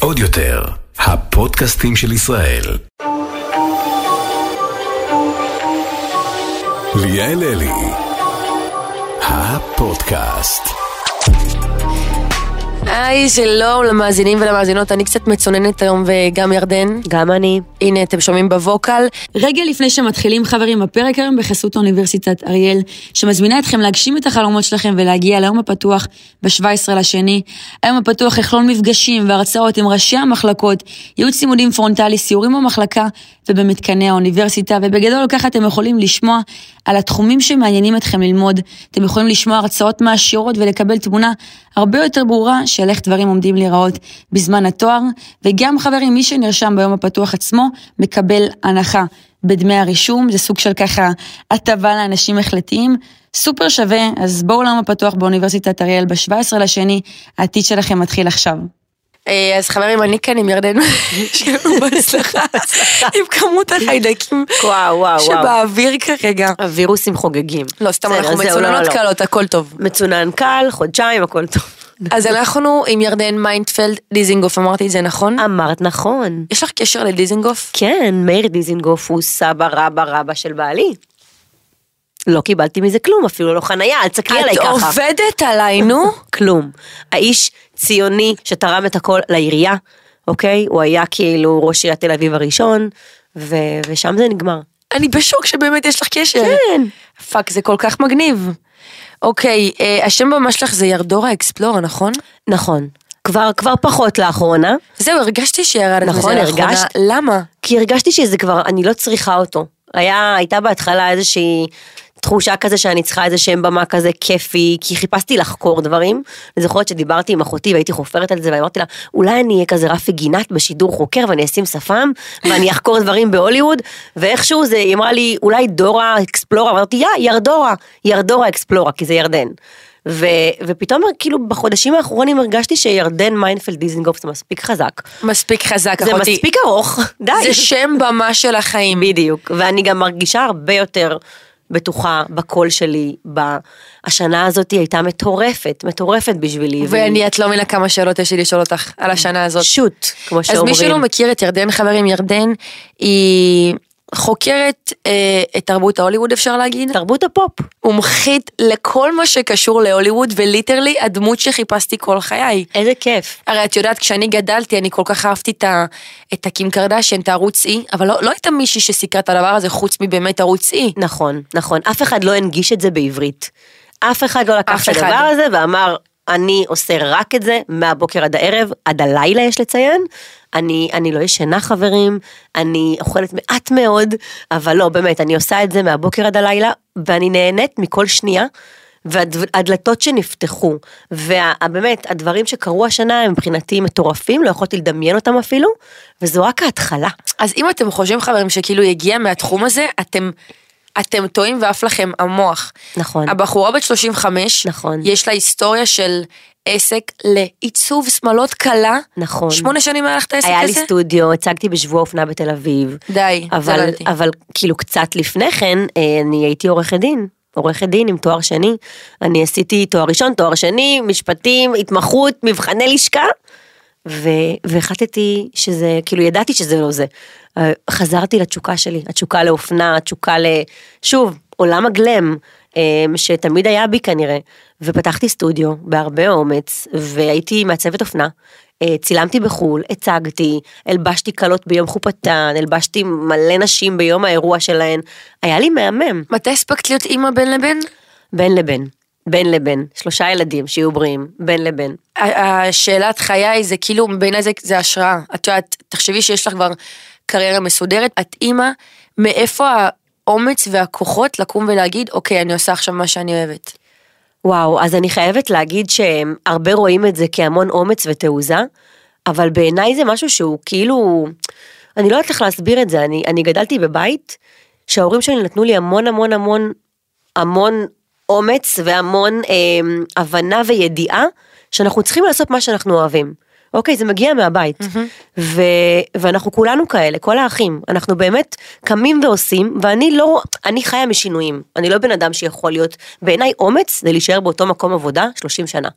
עוד יותר, הפודקאסטים של ישראל. ליאל אלי, הפודקאסט. היי, שלום למאזינים ולמאזינות, אני קצת מצוננת היום וגם ירדן. גם אני. הנה, אתם שומעים בווקל. רגע לפני שמתחילים חברים, הפרק היום בחסות אוניברסיטת אריאל, שמזמינה אתכם להגשים את החלומות שלכם ולהגיע ליום הפתוח ב-17 לשני. היום הפתוח יכלול מפגשים והרצאות עם ראשי המחלקות, ייעוץ לימודים פרונטלי, סיורים במחלקה ובמתקני האוניברסיטה, ובגדול ככה אתם יכולים לשמוע על התחומים שמעניינים אתכם ללמוד. אתם יכולים לשמוע הרצאות מעשירות ולקבל תמונה הרבה יותר ברורה של איך דברים עומדים להיראות בזמן התואר, וגם חברים, מי שנרשם ביום הפתוח עצמו, מקבל הנחה בדמי הרישום, זה סוג של ככה הטבה לאנשים החלטיים. סופר שווה, אז בואו לעולם הפתוח באוניברסיטת אריאל ב-17 לשני, העתיד שלכם מתחיל עכשיו. אה, אז חברים, אני כאן עם ירדן, שיהיה לנו בהצלחה, עם כמות החיידקים. שבאוויר כרגע. הווירוסים חוגגים. לא, סתם, אנחנו לא, מצוננות לא, לא. קלות, הכל טוב. מצונן קל, חודשיים, הכל טוב. אז אנחנו עם ירדן מיינפלד דיזינגוף, אמרתי את זה נכון? אמרת נכון. יש לך קשר לדיזינגוף? כן, מאיר דיזינגוף הוא סבא רבא רבא של בעלי. לא קיבלתי מזה כלום, אפילו לא חנייה, אל תסתכלי עליי את ככה. עובדת עליי, נו. כלום. האיש ציוני שתרם את הכל לעירייה, אוקיי? הוא היה כאילו ראש עיריית תל אביב הראשון, ו- ושם זה נגמר. אני בשוק שבאמת יש לך קשר. כן. fuck, זה כל כך מגניב. אוקיי, אה, השם במה שלך זה ירדורה explorer, נכון? נכון. כבר, כבר פחות לאחרונה, זהו, הרגשתי שירדת נכון, מזה לאחרונה. הרגשת? למה? כי הרגשתי שזה כבר, אני לא צריכה אותו. היה, הייתה בהתחלה איזושהי תחושה כזה שאני צריכה איזה שם במה כזה כיפי, כי חיפשתי לחקור דברים. אני זוכרת שדיברתי עם אחותי והייתי חופרת על זה ואמרתי לה, אולי אני אהיה כזה רפי גינת בשידור חוקר ואני אשים שפם ואני אחקור דברים בהוליווד, ואיכשהו זה, היא אמרה לי, אולי דורה explorer, אמרתי, יא, ירדורה, ירדורה explorer, כי זה ירדן. ו, ופתאום כאילו בחודשים האחרונים הרגשתי שירדן מיינפלד דיזנגוף זה מספיק חזק. מספיק חזק, זה אחותי. מספיק ארוך, די. זה שם במה של החיים. בדיוק, ואני גם מרגישה הרבה יותר בטוחה בקול שלי. השנה הזאת הייתה מטורפת, מטורפת בשבילי. ואני, את לא מבינה כמה שאלות יש לי לשאול אותך על השנה הזאת. shoot, כמו אז שאומרים. מי שלא מכיר את ירדן, חברים, ירדן היא חוקרת אה, את תרבות ההוליווד, אפשר להגיד. תרבות הפופ. מומחית לכל מה שקשור להוליווד, ו literally הדמות שחיפשתי כל חיי. איזה כיף. הרי את יודעת, כשאני גדלתי, אני כל כך אהבתי את, ה, את הקים קרדשיאן, את הערוץ E, אבל לא, לא הייתה מישהי שסיקרה את הדבר הזה חוץ מבאמת ערוץ E. נכון, נכון. אף אחד לא הנגיש את זה בעברית. אף אחד לא לקח את הדבר. הזה ואמר, אני עושה רק את זה, מהבוקר עד הערב, עד הלילה יש לציין. אני, אני לא ישנה חברים, אני אוכלת מעט מאוד, אבל לא, באמת, אני עושה את זה מהבוקר עד הלילה, ואני נהנית מכל שנייה. והדלתות שנפתחו, ובאמת, הדברים שקרו השנה הם מבחינתי מטורפים, לא יכולתי לדמיין אותם אפילו, וזו רק ההתחלה. אז אם אתם חושבים, חברים, שכאילו הגיע מהתחום הזה, אתם... אתם טועים ועף לכם המוח. נכון. הבחורה בת 35, נכון. יש לה היסטוריה של עסק לעיצוב שמלות קלה. נכון. שמונה שנים היה לך את העסק היה לי הזה? סטודיו, הצגתי בשבוע אופנה בתל אביב. די, אבל. אבל כאילו קצת לפני כן, אה, אני הייתי עורכת דין. עורכת דין עם תואר שני. אני עשיתי תואר ראשון, תואר שני, משפטים, התמחות, מבחני לשכה. ו- והחלטתי שזה, כאילו ידעתי שזה לא זה. אה, חזרתי לתשוקה שלי, התשוקה לאופנה, התשוקה ל... שוב, עולם הגלם, אה, שתמיד היה בי כנראה. ופתחתי סטודיו בהרבה אומץ, והייתי מעצבת אופנה. אה, צילמתי בחו"ל, הצגתי, הלבשתי כלות ביום חופתן, הלבשתי מלא נשים ביום האירוע שלהן. היה לי מהמם, מתי הספקת להיות אימא בין לבין? בין לבין. בין לבין, שלושה ילדים שיהיו בריאים, בין לבין. השאלת חיי זה כאילו, בעיניי זה, זה השראה. את יודעת, תחשבי שיש לך כבר קריירה מסודרת, את אימא, מאיפה האומץ והכוחות לקום ולהגיד, אוקיי, אני עושה עכשיו מה שאני אוהבת. וואו, אז אני חייבת להגיד שהרבה רואים את זה כהמון אומץ ותעוזה, אבל בעיניי זה משהו שהוא כאילו, אני לא יודעת איך להסביר את זה, אני, אני גדלתי בבית שההורים שלי נתנו לי המון המון המון המון אומץ והמון אה, הבנה וידיעה שאנחנו צריכים לעשות מה שאנחנו אוהבים. אוקיי, זה מגיע מהבית. ו- ואנחנו כולנו כאלה, כל האחים. אנחנו באמת קמים ועושים, ואני לא, אני חיה משינויים. אני לא בן אדם שיכול להיות, בעיניי אומץ זה להישאר באותו מקום עבודה 30 שנה.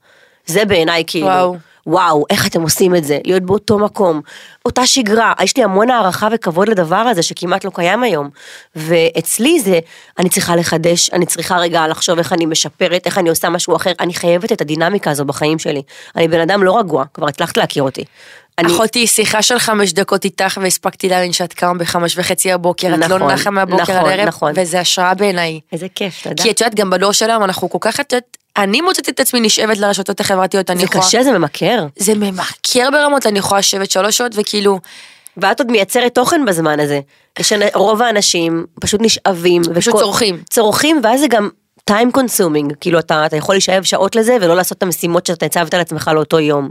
זה בעיניי כאילו, וואו. וואו, איך אתם עושים את זה, להיות באותו מקום, אותה שגרה, יש לי המון הערכה וכבוד לדבר הזה שכמעט לא קיים היום. ואצלי זה, אני צריכה לחדש, אני צריכה רגע לחשוב איך אני משפרת, איך אני עושה משהו אחר, אני חייבת את הדינמיקה הזו בחיים שלי. אני בן אדם לא רגוע, כבר הצלחת להכיר אותי. אני, אחותי, שיחה של חמש דקות איתך והספקתי להבין שאת קמה בחמש וחצי הבוקר, את לא נכון, נחה מהבוקר נכון, עד הערב, נכון. וזה השראה בעיניי. איזה כיף, יודע. כי את יודעת, גם בדור שלנו אנחנו כל כך, את יודעת, אני מוצאת את עצמי נשאבת לרשתות החברתיות, אני זה יכולה... קשה, זה ממכר. זה ממכר ברמות, אני יכולה לשבת שלוש שעות וכאילו, ואת עוד מייצרת תוכן בזמן הזה. רוב האנשים פשוט נשאבים. פשוט וכל- צורכים. צורכים, ואז זה גם time consuming, כאילו אתה, אתה יכול להישאב שעות לזה ולא לעשות את המשימות שאתה הצבת על עצמך לאותו יום.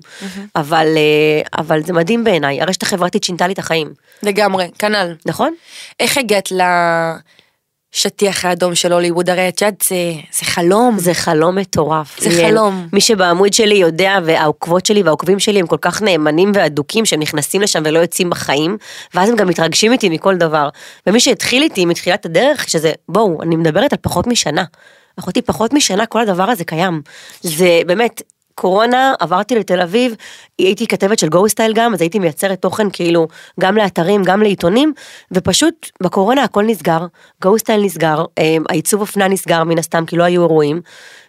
אבל, אה, אבל זה מדהים בעיניי, הרשת החברתית שינתה לי את החיים, לגמרי, כנ"ל. נכון? איך הגעת לשטיח האדום של הוליווד? הרי את יודעת, זה, זה חלום. זה חלום מטורף. זה ליאל. חלום. מי שבעמוד שלי יודע, והעוקבות שלי והעוקבים שלי הם כל כך נאמנים ואדוקים שהם נכנסים לשם ולא יוצאים בחיים, ואז הם גם מתרגשים איתי מכל דבר. ומי שהתחיל איתי מתחילת הדרך, שזה, בואו, אני מדברת על פחות משנה. אחותי, פחות משנה כל הדבר הזה קיים. זה באמת, קורונה, עברתי לתל אביב, הייתי כתבת של גו סטייל גם, אז הייתי מייצרת תוכן כאילו גם לאתרים, גם לעיתונים, ופשוט בקורונה הכל נסגר, גו סטייל נסגר, אה, העיצוב אופנה נסגר מן הסתם כי לא היו אירועים,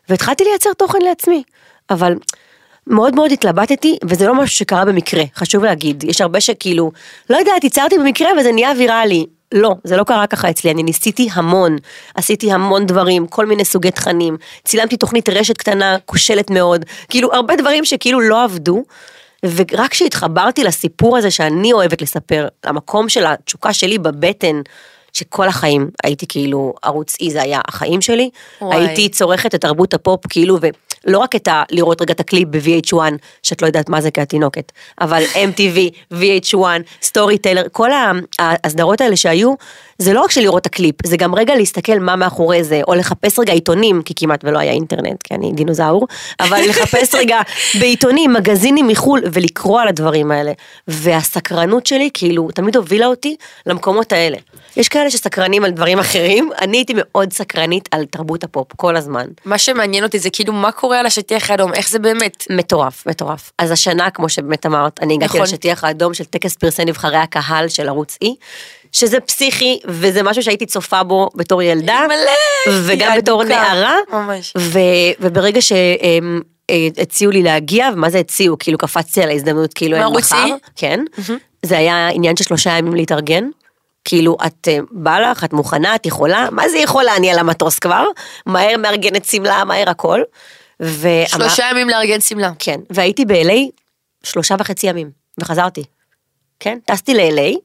והתחלתי לייצר תוכן לעצמי, אבל מאוד מאוד התלבטתי, וזה לא משהו שקרה במקרה, חשוב להגיד, יש הרבה שכאילו, לא יודעת, ייצרתי במקרה וזה נהיה ויראלי. לא, זה לא קרה ככה אצלי, אני ניסיתי המון, עשיתי המון דברים, כל מיני סוגי תכנים, צילמתי תוכנית רשת קטנה, כושלת מאוד, כאילו הרבה דברים שכאילו לא עבדו, ורק כשהתחברתי לסיפור הזה שאני אוהבת לספר, למקום של התשוקה שלי בבטן, שכל החיים הייתי כאילו, ערוץ אי זה היה החיים שלי, וואי. הייתי צורכת את תרבות הפופ כאילו, ולא רק את ה... לראות רגע את הקליפ ב-VH1, שאת לא יודעת מה זה כי את תינוקת, אבל MTV, VH1, Storyteller, כל ה- הסדרות האלה שהיו, זה לא רק של לראות את הקליפ, זה גם רגע להסתכל מה מאחורי זה, או לחפש רגע עיתונים, כי כמעט ולא היה אינטרנט, כי אני דינוזאור, אבל לחפש רגע בעיתונים, מגזינים מחו"ל, ולקרוא על הדברים האלה. והסקרנות שלי, כאילו, תמיד הובילה אותי למקומות האלה. יש כאלה שסקרנים על דברים אחרים, אני הייתי מאוד סקרנית על תרבות הפופ, כל הזמן. מה שמעניין אותי זה כאילו מה קורה על השטיח האדום, איך זה באמת. מטורף, מטורף. אז השנה, כמו שבאמת אמרת, אני הגעתי נכון. לשטיח האדום של טקס פרסי בחירת הקהל של ערוץ E, שזה פסיכי, וזה משהו שהייתי צופה בו בתור ילדה, מלא, וגם בתור. נערה, ממש. ו, וברגע שהם אה, הציעו לי להגיע, ומה זה הציעו? כאילו קפצתי על ההזדמנות, כאילו אין מחר? כן, זה היה עניין של שלושה ימים להתארגן. כאילו, את אה, בא לך, את מוכנה, את יכולה, מה זה יכולה? אני על המטוס כבר, מהר מארגנת שמלה, מהר הכל. ואמר- שלושה ימים לארגן שמלה. כן, והייתי ב-LA שלושה וחצי ימים, וחזרתי. כן, טסתי ל-LA,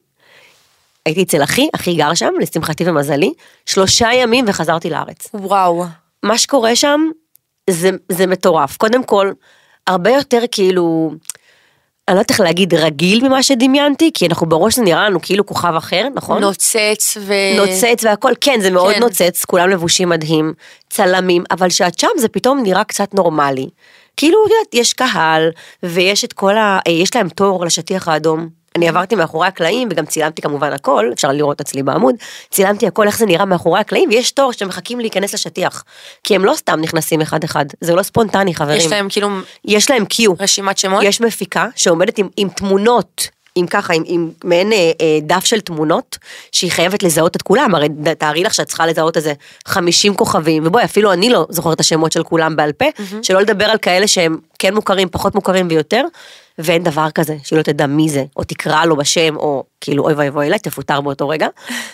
הייתי אצל אחי, אחי גר שם, לשמחתי ומזלי, שלושה ימים וחזרתי לארץ. וואו. מה שקורה שם זה, זה מטורף. קודם כל, הרבה יותר כאילו, אני לא יודעת איך להגיד רגיל ממה שדמיינתי, כי אנחנו בראש זה נראה לנו כאילו כוכב אחר, נכון? נוצץ ו... נוצץ והכל, כן, זה מאוד כן. נוצץ, כולם לבושים מדהים, צלמים, אבל כשאת שם זה פתאום נראה קצת נורמלי. כאילו, יודעת, יש קהל, ויש את כל ה... אה, יש להם תור לשטיח האדום. אני עברתי מאחורי הקלעים, וגם צילמתי כמובן הכל, אפשר לראות אצלי בעמוד, צילמתי הכל איך זה נראה מאחורי הקלעים, ויש תור שמחכים להיכנס לשטיח. כי הם לא סתם נכנסים אחד-אחד, זה לא ספונטני, חברים. יש להם כאילו יש להם קיו. רשימת שמות? יש מפיקה שעומדת עם, עם תמונות, עם ככה, עם, עם מעין אה, אה, דף של תמונות, שהיא חייבת לזהות את כולם, הרי תארי לך שאת צריכה לזהות איזה 50 כוכבים, ובואי, אפילו אני לא זוכרת את השמות של כולם בעל פה, שלא לדבר על כאלה שהם כן מוכרים, פחות מוכרים ויותר, ואין דבר כזה, שהיא לא תדע מי זה, או תקרא לו בשם, או כאילו אוי ואבוי אליי, תפוטר באותו רגע.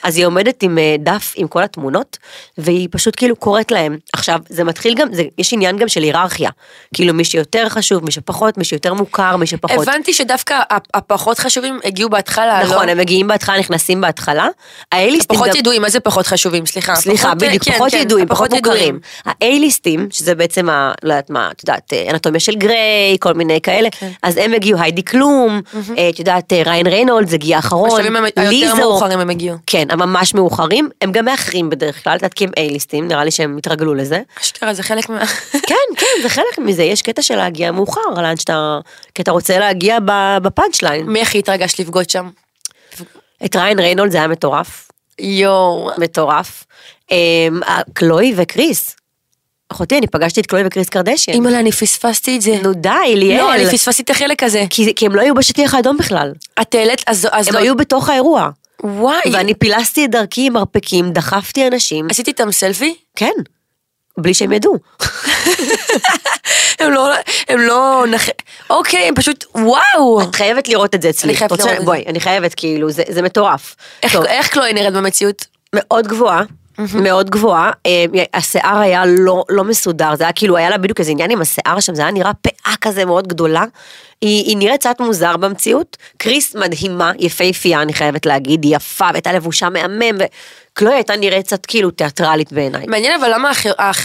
אז היא עומדת עם אה, דף עם כל התמונות, והיא פשוט כאילו קוראת להם. עכשיו, זה מתחיל גם, זה, יש עניין גם של היררכיה. כאילו מי שיותר חשוב, מי שפחות, מי שיותר מוכר, מי שפחות. הבנתי שדווקא הפ- הפחות חשובים הגיעו בהתחלה, נכון, לא? הם מגיעים בהתחלה, נכנסים בהתחלה. האייליסטים פחות גם... ידועים, מה זה פחות חשובים? סליחה. סליחה, פחות, בדיוק, כן, פחות כן, ידועים, פחות מוכרים. האייליסטים, שזה בעצם, ה, לא יודעת מה, את יודעת, אה, אנטומיה של גריי, כל מיני כאלה, כן. אז הם הגיעו, היידי קלום, אה, את יודעת, אה, ריין ריינולדס הגיע האחרון, בשלבים היותר. מאוחרים הם הגיעו. כן, הממש מאוחרים, הם גם מאחרים בדרך כלל, את יודעת, כי הם אייליסטים, נראה לי שהם התרגלו לזה. אשכרה, זה חלק מה... כן, כן, זה חלק מזה, יש קטע של להגיע מאוחר, לאן שאתה, כי אתה רוצה להגיע ב punch line. מי הכי התרגשת לפגוש שם? את ראיין ריינולדס זה היה מטורף, יואו. מטורף. אמ, קלוי וקריס, אחותי, אני פגשתי את קלוי וקריס קרדשיאן. אימא'לה, אני פספסתי את זה. נו די, ליאל. לא, אני פספסתי את החלק הזה. כי, כי הם לא היו בשטיח האדום בכלל. את העלית, אז אז הם לא... היו בתוך האירוע. וואי. ואני פילסתי את דרכי עם מרפקים, דחפתי אנשים. עשיתי איתם סלפי? כן. בלי שהם ידעו. הם לא, הם לא נח... אוקיי, הם פשוט, וואו. את חייבת לראות את זה אצלי. אני חייבת רוצה- לראות את בואי, אני חייבת, כאילו, זה, זה מטורף. איך- איך קלוי נראית במציאות? מאוד גבוהה. מאוד גבוהה, אה, השיער היה לא, לא מסודר, זה היה כאילו, היה לה בדיוק איזה עניין עם השיער שם, זה היה נראה פאה כזה מאוד גדולה. היא, היא נראית קצת מוזר במציאות, קריס מדהימה, יפהפייה אני חייבת להגיד, היא יפה והייתה לבושה מהמם, וקלוי הייתה נראית קצת כאילו תיאטרלית בעיניי. מעניין אבל למה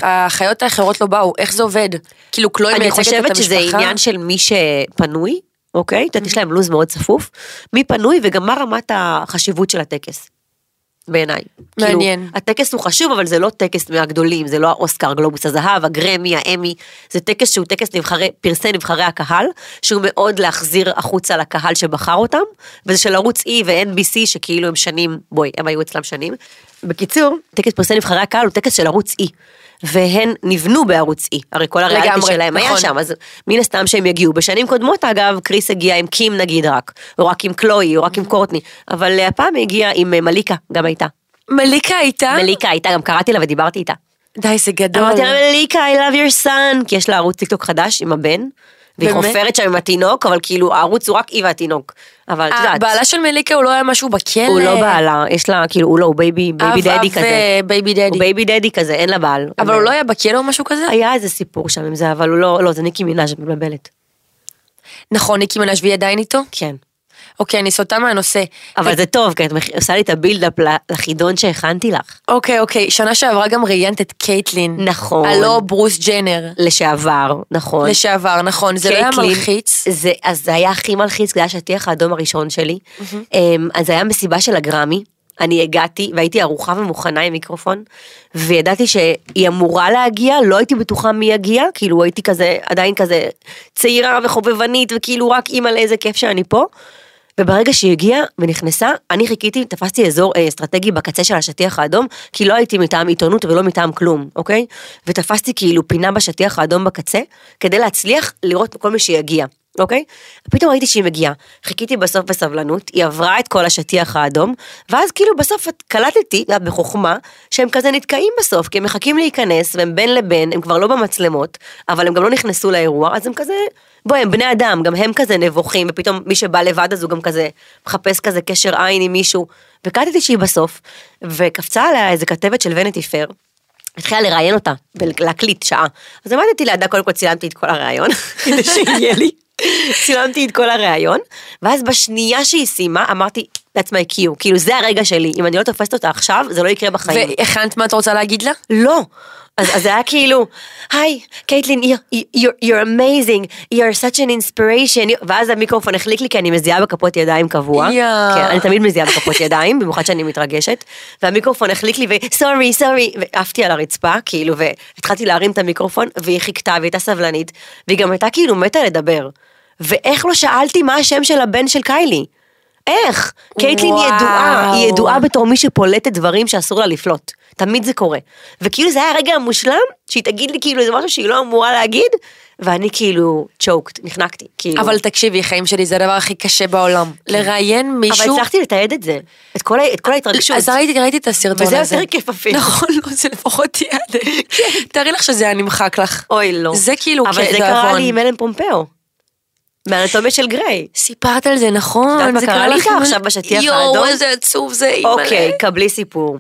האחיות האחרות לא באו? איך זה עובד? כאילו קלוי אני מייצגת את חושבת המשפחה? שזה עניין של מי שפנוי, אוקיי? את יודעת, יש להם לו"ז מאוד צפוף, מי פנוי וגם מה רמת החשיבות של הטקס. בעיניי. מעניין. כאילו, הטקס הוא חשוב, אבל זה לא טקס מהגדולים, זה לא האוסקר, גלובוס הזהב, הגרמי, האמי, זה טקס שהוא טקס נבחרי, פרסי נבחרי הקהל, שהוא מאוד להחזיר החוצה לקהל שבחר אותם, וזה של ערוץ E ו-NBC שכאילו הם שנים, בואי, הם היו אצלם שנים. בקיצור, טקס פרסי נבחרי הקהל הוא טקס של ערוץ E. והן נבנו בערוץ E, הרי כל הריאליטי לגמרי, שלהם היה נכון. שם, אז מן הסתם שהם יגיעו. בשנים קודמות אגב, קריס הגיע עם קים נגיד רק, או רק עם קלוי, או רק עם קורטני, אבל אה, הפעם היא הגיעה עם אה, מליקה, גם הייתה. מליקה הייתה? מליקה הייתה, גם קראתי לה ודיברתי איתה. די, זה גדול. אמרתי לה, מליקה, I love your son, כי יש לה ערוץ טיקטוק חדש עם הבן, והיא באמת? חופרת שם עם התינוק, אבל כאילו הערוץ הוא רק היא והתינוק. אבל את אה, יודעת, בעלה של מליקה הוא לא היה משהו בכלא? הוא לא בעלה, יש לה, כאילו, הוא לא, הוא baby, baby אב, daddy אב, כזה. אה, baby daddy. הוא baby daddy כזה, אין לה בעל. אבל הוא לא היה בכלא או משהו כזה? היה איזה סיפור שם עם זה, אבל הוא לא, לא, זה ניקי מנאז' מבלבלת. נכון, ניקי מנאז' והיא עדיין איתו? כן. אוקיי, אני סוטה מהנושא. אבל זה טוב, כי את עושה לי את ה buildup לחידון שהכנתי לך. אוקיי, אוקיי, שנה שעברה גם ראיינת את קייטלין. נכון. הלוא ברוס ג'נר. לשעבר, נכון. לשעבר, נכון, זה לא היה מלחיץ. זה, אז זה היה הכי מלחיץ, זה היה השטיח האדום הראשון שלי. אמ, אז זה היה מסיבה של הגרמי. אני הגעתי והייתי ערוכה ומוכנה עם מיקרופון, וידעתי שהיא אמורה להגיע, לא הייתי בטוחה מי יגיע, כאילו הייתי כזה, עדיין כזה צעירה וחובבנית, וכאילו רק אימא לאיזה כיף שאני פה. וברגע שהיא הגיעה ונכנסה, אני חיכיתי, תפסתי אזור אה, אסטרטגי בקצה של השטיח האדום, כי לא הייתי מטעם עיתונות ולא מטעם כלום, אוקיי? ותפסתי כאילו פינה בשטיח האדום בקצה, כדי להצליח לראות כל מי שיגיע. אוקיי? פתאום ראיתי שהיא מגיעה, חיכיתי בסוף בסבלנות, היא עברה את כל השטיח האדום, ואז כאילו בסוף קלטתי, בחוכמה, שהם כזה נתקעים בסוף, כי הם מחכים להיכנס, והם בין לבין, הם כבר לא במצלמות, אבל הם גם לא נכנסו לאירוע, אז הם כזה, בואי, הם בני אדם, גם הם כזה נבוכים, ופתאום מי שבא לבד אז הוא גם כזה מחפש כזה קשר עין עם מישהו, וקלטתי שהיא בסוף, וקפצה עליה איזה כתבת של ונטי פר, התחילה לראיין אותה, ולהקליט שעה. אז עמדתי לידה, קודם כל צילמתי את כל הראיון, כדי שיהיה לי. צילמתי את כל הראיון, ואז בשנייה שהיא סיימה, אמרתי, that's my cue, כאילו זה הרגע שלי, אם אני לא תופסת אותה עכשיו, זה לא יקרה בחיים. והכנת מה את רוצה להגיד לה? לא. אז, אז זה היה כאילו, היי, קייטלין, you're, amazing, you're such an inspiration, ואז המיקרופון החליק לי כי אני מזיעה בכפות ידיים קבוע. יאה. כן, אני תמיד מזיעה בכפות ידיים, במיוחד שאני מתרגשת. והמיקרופון החליק לי, וסורי, סורי, ועפתי על הרצפה, כאילו, והתחלתי להרים את המיקרופון, והיא חיכתה, והיא הייתה סבלנית, והיא גם הייתה כאילו מתה לדבר. ואיך לא שאלתי מה השם של הבן של קיילי? איך? קייטלין ידועה, היא. ידועה בתור מי שפולטת דברים שאסור לה לפלוט. תמיד זה קורה. וכאילו זה היה הרגע המושלם, שהיא תגיד לי כאילו איזה משהו שהיא לא אמורה להגיד, ואני כאילו צ'וקט, נחנקתי. כאילו. אבל תקשיבי, חיים שלי זה הדבר הכי קשה בעולם. לראיין אבל מישהו... הצלחתי לתעד את זה. את כל, ה- את כל ההתרגשות. אז ראיתי, ראיתי את הסרטון וזה הזה. יותר כיף אפילו. נכון, לא, זה לפחות תיעד. תארי לך שזה היה נמחק לך. אוי לא. זה כאילו, אבל כן, זה קרה. לי עם אלן פומפאו. מאנטומיה של גריי. סיפרת על זה, נכון. זה קרה לי לך עם- עכשיו בשטיח יואו, האדום? איזה עצוב זה, אימא'לה. אוקיי, קבלי סיפור.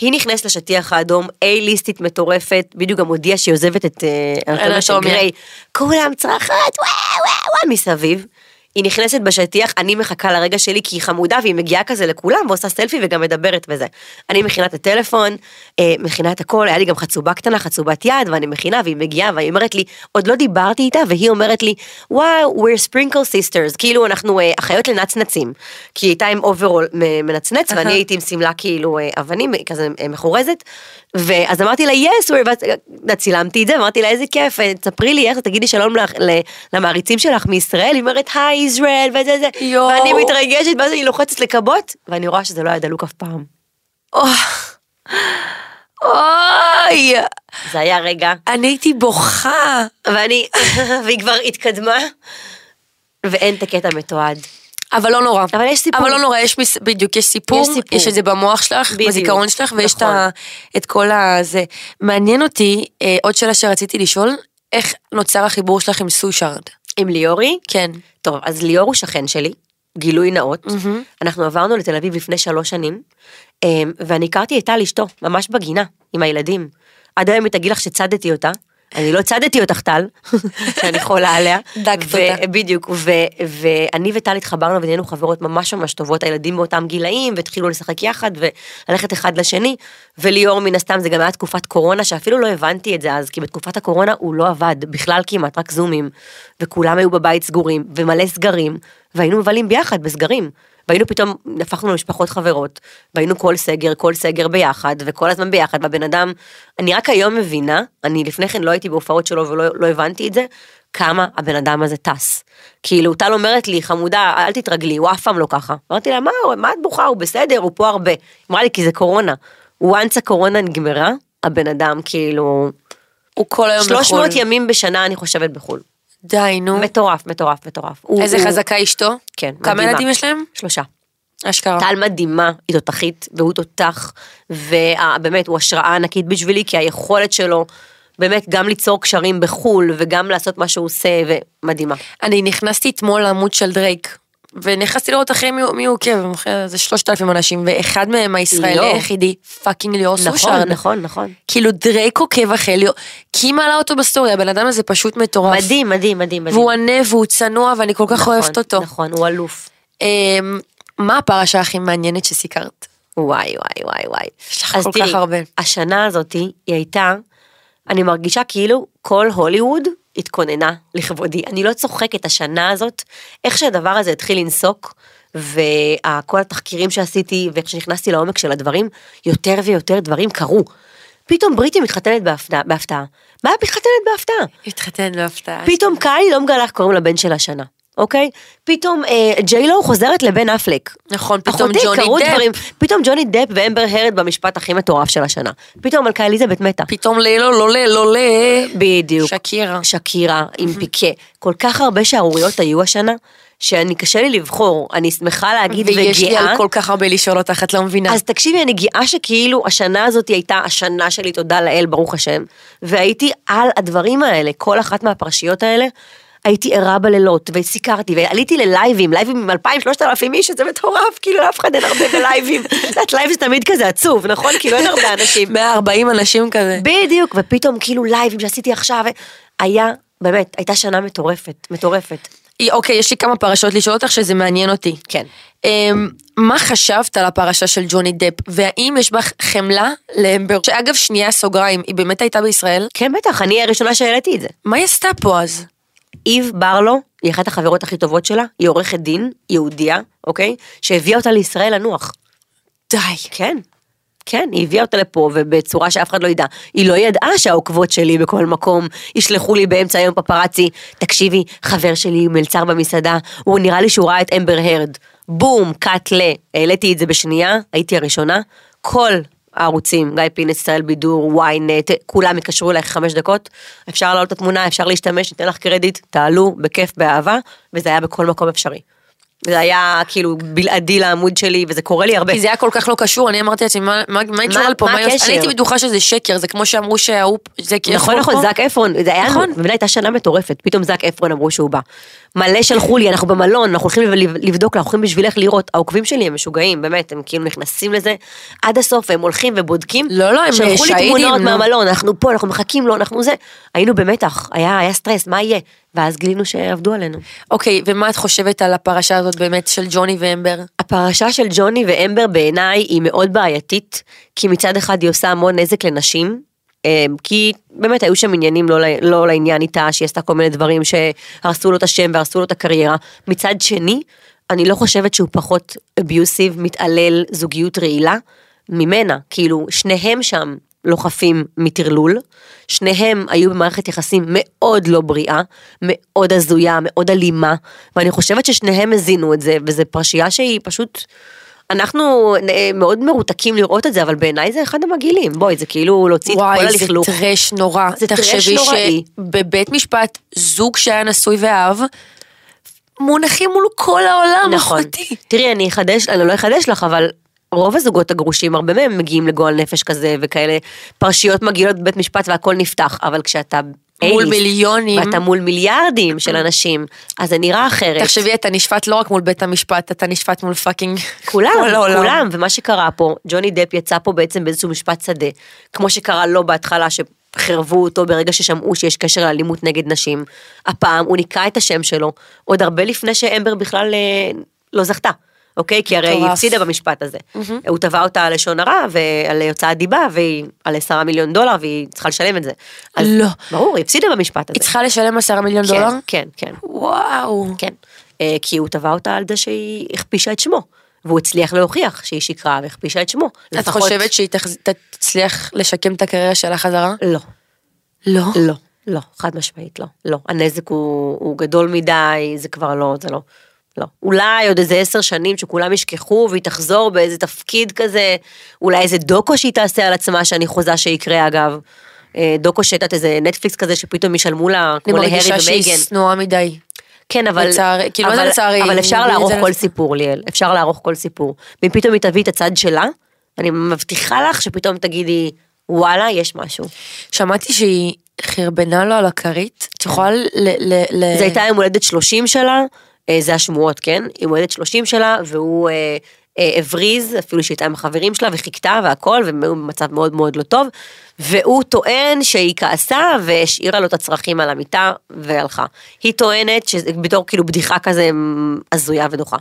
היא נכנסת לשטיח האדום, איי-ליסטית מטורפת, בדיוק גם הודיעה שהיא עוזבת את אה, אנטומיה של. גריי. כולם צרחות, וואו וואו וואו מסביב. היא נכנסת בשטיח, אני מחכה לרגע שלי כי היא חמודה והיא מגיעה כזה לכולם ועושה סלפי וגם מדברת וזה. אני מכינה את הטלפון, אה, מכינה את הכל, היה לי גם חצובה קטנה, חצובת יד, ואני מכינה והיא מגיעה והיא אומרת לי, עוד לא דיברתי איתה והיא אומרת לי, וואו, we're sprinkle sisters, כאילו אנחנו אה, אחיות לנצנצים. כי היא הייתה עם אוברול מנצנץ ואני הייתי עם שמלה כאילו אה, אבנים, כזה מחורזת. ואז אמרתי לה, yes, we're, ואז אה, צילמתי את זה, אמרתי לה, איזה כיף, תספרי לי איך, תגידי שלום למעריצים שלך מישראל, היא אומרת, היי ישראל, וזה זה, יואו. ואני מתרגשת, ואז אני לוחצת לכבות, ואני רואה שזה לא היה דלוק אף פעם. אוי, אוי, זה היה רגע, אני הייתי בוכה. ואני, והיא כבר התקדמה, ואין את הקטע מתועד. אבל לא נורא. אבל יש סיפור. אבל לא נורא, יש מס... בדיוק, יש סיפור, יש סיפור. יש את זה במוח שלך, בדיוק, בזיכרון שלך, ויש נכון. את, ה... את כל הזה. מעניין אותי, אה, עוד שאלה שרציתי לשאול, איך נוצר החיבור שלך עם סושארד? עם ליאורי, כן. טוב, אז ליאור הוא שכן שלי, גילוי נאות. אנחנו עברנו לתל אביב לפני שלוש שנים, אמ, ואני הכרתי את טל אשתו, ממש בגינה, עם הילדים. עד היום היא תגיד לך שצדתי אותה. אני לא צדתי אותך טל, שאני חולה עליה. דגת ו- אותה. בדיוק, ואני וטל התחברנו ונהיינו חברות ממש ממש טובות, הילדים באותם גילאים, והתחילו לשחק יחד וללכת אחד לשני, וליאור מן הסתם זה גם היה תקופת קורונה, שאפילו לא הבנתי את זה אז, כי בתקופת הקורונה הוא לא עבד, בכלל כמעט, רק זומים, וכולם היו בבית סגורים, ומלא סגרים, והיינו מבלים ביחד בסגרים. והיינו פתאום, הפכנו למשפחות חברות, והיינו כל סגר, כל סגר ביחד, וכל הזמן ביחד, והבן אדם, אני רק היום מבינה, אני לפני כן לא הייתי בהופעות שלו ולא לא הבנתי את זה, כמה הבן אדם הזה טס. כאילו, טל אומרת לי, חמודה, אל תתרגלי, הוא אף פעם לא ככה. אמרתי לה, מה, מה את בוכה, הוא בסדר, הוא פה הרבה. אמרה לי, כי זה קורונה. once הקורונה נגמרה, הבן אדם כאילו, הוא כל היום בחו"ל. 300 ימים בשנה אני חושבת בחו"ל. די, נו. מטורף, מטורף, מטורף. איזה הוא- חזקה אשתו? כן, כמה מדהימה. ילדים יש להם? שלושה. אשכרה. טל מדהימה, היא תותחית, והוא תותח, ובאמת, הוא השראה ענקית בשבילי, כי היכולת שלו, באמת, גם ליצור קשרים בחו"ל, וגם לעשות מה שהוא עושה, ומדהימה. אני נכנסתי אתמול לעמוד של דרייק, ונכנסתי לראות אחרי מי, מי הוא עוקב, זה שלושת אלפים אנשים, ואחד מהם הישראלי ליאור. היחידי, fucking ליאור נכון, סושארד. נכון, נכון. כאילו דרייק עוקב אחרי ליאור, כי היא מעלה אותו בסטורי, הבן אדם הזה פשוט מטורף. מדהים, מדהים, מדהים. והוא ענה והוא צנוע ואני כל כך נכון, אוהבת אותו. נכון, הוא אלוף. אמ, מה הפרשה הכי מעניינת שסיקרת? וואי, וואי, וואי, וואי. יש לך כל תראי, כך הרבה. השנה הזאתי, היא הייתה, אני מרגישה כאילו כל הוליווד התכוננה לכבודי. אני לא צוחקת, השנה הזאת, איך שהדבר הזה התחיל לנסוק, וכל התחקירים שעשיתי, ואיך שנכנסתי לעומק של הדברים, יותר ויותר דברים קרו. פתאום בריטי מתחתנת בהפתעה. בהפתעה. מה את מתחתנת בהפתעה? התחתן בהפתעה. פתאום קאלי לא מגלה איך קוראים לבן של השנה. אוקיי? פתאום אה, ג'יילו חוזרת לבן אפלק. נכון, פתאום אחותי, ג'וני קרו דפ. דברים, פתאום ג'וני דפ ואמבר הרד במשפט הכי מטורף של השנה. פתאום מלכה אליזבת מתה. פתאום לילו לא ל... לא ל... בדיוק. שקירה. שקירה עם פיקה. כל כך הרבה שערוריות היו השנה, שאני קשה לי לבחור. אני שמחה להגיד וגאה. ויש לי על כל כך הרבה לשאול אותך, את לא מבינה. אז תקשיבי, אני גאה שכאילו השנה הזאת הייתה השנה שלי, תודה לאל, ברוך השם. והייתי על הדברים האלה, כל אחת מהפרשיות האלה. הייתי ערה בלילות, וסיקרתי, ועליתי ללייבים, לייבים עם 2,000-3,000 איש, שזה מטורף, כאילו לאף אחד אין הרבה בלייבים. את יודעת, לייב זה תמיד כזה עצוב, נכון? כאילו אין הרבה אנשים. 140 אנשים כזה. בדיוק, ופתאום כאילו לייבים שעשיתי עכשיו, היה, באמת, הייתה שנה מטורפת, מטורפת. אוקיי, יש לי כמה פרשות לשאול אותך שזה מעניין אותי. כן. אמ, מה חשבת על הפרשה של ג'וני דפ, והאם יש בך חמלה לאמבר, שאגב שנייה סוגריים, היא באמת הייתה בישראל? כן, בטח, אני הראשונה שהעליתי את זה. מה היא עשתה פה אז? איב ברלו, היא אחת החברות הכי טובות שלה, היא עורכת דין, יהודייה, אוקיי? שהביאה אותה לישראל לנוח. די. כן. כן, היא הביאה אותה לפה, ובצורה שאף אחד לא ידע. היא לא ידעה שהעוקבות שלי בכל מקום ישלחו לי באמצע היום פפרצי, תקשיבי, חבר שלי מלצר במסעדה, הוא נראה לי שהוא ראה את אמבר הרד. בום, קאט ל. העליתי את זה בשנייה, הייתי הראשונה. כל הערוצים, גיא פינס, ישראל בידור, ynet, כולם התקשרו אלייך חמש דקות. אפשר להעלות את התמונה, אפשר להשתמש, ניתן לך קרדיט, תעלו, בכיף, באהבה, וזה היה בכל מקום אפשרי. זה היה כאילו בלעדי לעמוד שלי, וזה קורה לי הרבה. כי זה היה כל כך לא קשור, אני אמרתי לעצמי, מה היא קשורה פה? מה מה היא עושה?" הקשר? אני הייתי בטוחה שזה שקר, זה כמו שאמרו שההוא. נכון נכון זק אפרון זה היה נכון. נכון הייתה שנה מטורפת פתאום זק אפרון אמרו שהוא בא. מלא שלחו לי אנחנו במלון אנחנו הולכים לב- לבדוק אנחנו הולכים בשבילך לראות העוקבים שלי הם משוגעים באמת הם כאילו נכנסים לזה עד הסוף הם הולכים ובודקים. לא, לא, הם שלחו לי תמונות נו. מהמלון אנחנו פה אנחנו מחכים לו אנחנו זה היינו במתח היה סטרס מה יהיה ואז גילינו שעבדו עלינו. אוקיי, ומה את חושבת על הפרשה הזאת באמת של ג'וני ואמבר? הפרשה של ג'וני ואמבר בעיניי היא מאוד בעייתית, כי מצד אחד היא עושה המון נזק לנשים, אה, כי באמת היו שם עניינים לא, לא לעניין איתה, שהיא עשתה כל מיני דברים שהרסו לו את השם והרסו לו את הקריירה. מצד שני, אני לא חושבת שהוא פחות אביוסיב, מתעלל, זוגיות רעילה, ממנה, כאילו שניהם שם לא חפים מטרלול, שניהם היו במערכת יחסים מאוד לא בריאה, מאוד הזויה, מאוד אלימה, ואני חושבת ששניהם הזינו את זה, וזו פרשייה שהיא פשוט, אנחנו אה, מאוד מרותקים לראות את זה, אבל בעיניי זה אחד המגעילים. בואי, זה כאילו להוציא את כל וואי, זה הלכלוך. טרש נורא. זה טרש תחשבי נוראי. שבבית משפט, זוג שהיה נשוי ואהב, מונחים מול כל העולם, נכון. אחותי. תראי, אני אחדש, אני לא אחדש לך, אבל רוב הזוגות הגרושים, הרבה מהם מגיעים לגועל נפש כזה, וכאלה פרשיות מגיעות בבית משפט והכל נפתח, אבל כשאתה... מול מיליונים. ואתה מול מיליארדים של אנשים, אז זה נראה אחרת. תחשבי, אתה נשפט לא רק מול בית המשפט, אתה נשפט מול fucking כולם. כולם, ומה שקרה פה, ג'וני דפ יצא פה בעצם באיזשהו משפט שדה, כמו שקרה לו בהתחלה, שחירבו אותו ברגע ששמעו שיש קשר לאלימות נגד נשים. הפעם הוא ניקה את השם שלו, עוד הרבה לפני שאמבר בכלל אה, לא זכתה. אוקיי? כי הרי היא. הפסידה במשפט הזה. הוא תבע אותה על לשון הרע ועל הוצאת דיבה והיא על עשרה מיליון דולר והיא צריכה לשלם את זה. אז לא. ברור, היא הפסידה במשפט הזה. היא צריכה לשלם עשרה מיליון דולר? כן, כן, כן. וואו. כן. אה, כי הוא תבע אותה על זה שהיא הכפישה את שמו. והוא הצליח להוכיח שהיא שקרה והכפישה את שמו. את לפחות- חושבת שהיא תצליח לשקם את הקריירה שלה חזרה? לא. לא. לא. לא, חד משמעית לא. לא. הנזק הוא, הוא גדול מדי, זה כבר לא, זה לא. לא. אולי עוד איזה עשר שנים שכולם ישכחו והיא תחזור באיזה תפקיד כזה, אולי איזה דוקו שהיא תעשה על עצמה שאני חוזה שיקרה אגב. אה, דוקו שהייתה איזה נטפליקס כזה שפתאום ישלמו לה אני כמו להרי מרגישה שהיא ומייגן. שנואה מדי. כן, אבל... לצערי, כאילו, מה זה אבל- לצערי? אבל אפשר אני לערוך את כל זה. סיפור, ליאל. אפשר לערוך כל סיפור. ואם פתאום היא תביא את הצד שלה, אני מבטיחה לך שפתאום תגידי, וואלה, יש משהו. שמעתי שהיא חרבנה לו על הכרית. את יכולה ל... ל- ל- זה הייתה יום הולדת 30 שלה, זה השמועות, כן? יום הולדת 30 שלה, והוא אה, אה, הבריז, אפילו שהיא הייתה עם החברים שלה, וחיכתה והכל, והם היו במצב מאוד מאוד לא טוב. והוא טוען שהיא כעסה והשאירה לו את הצרכים על המיטה והלכה. היא טוענת, שזה בתור כאילו בדיחה כזה הזויה ודוחה.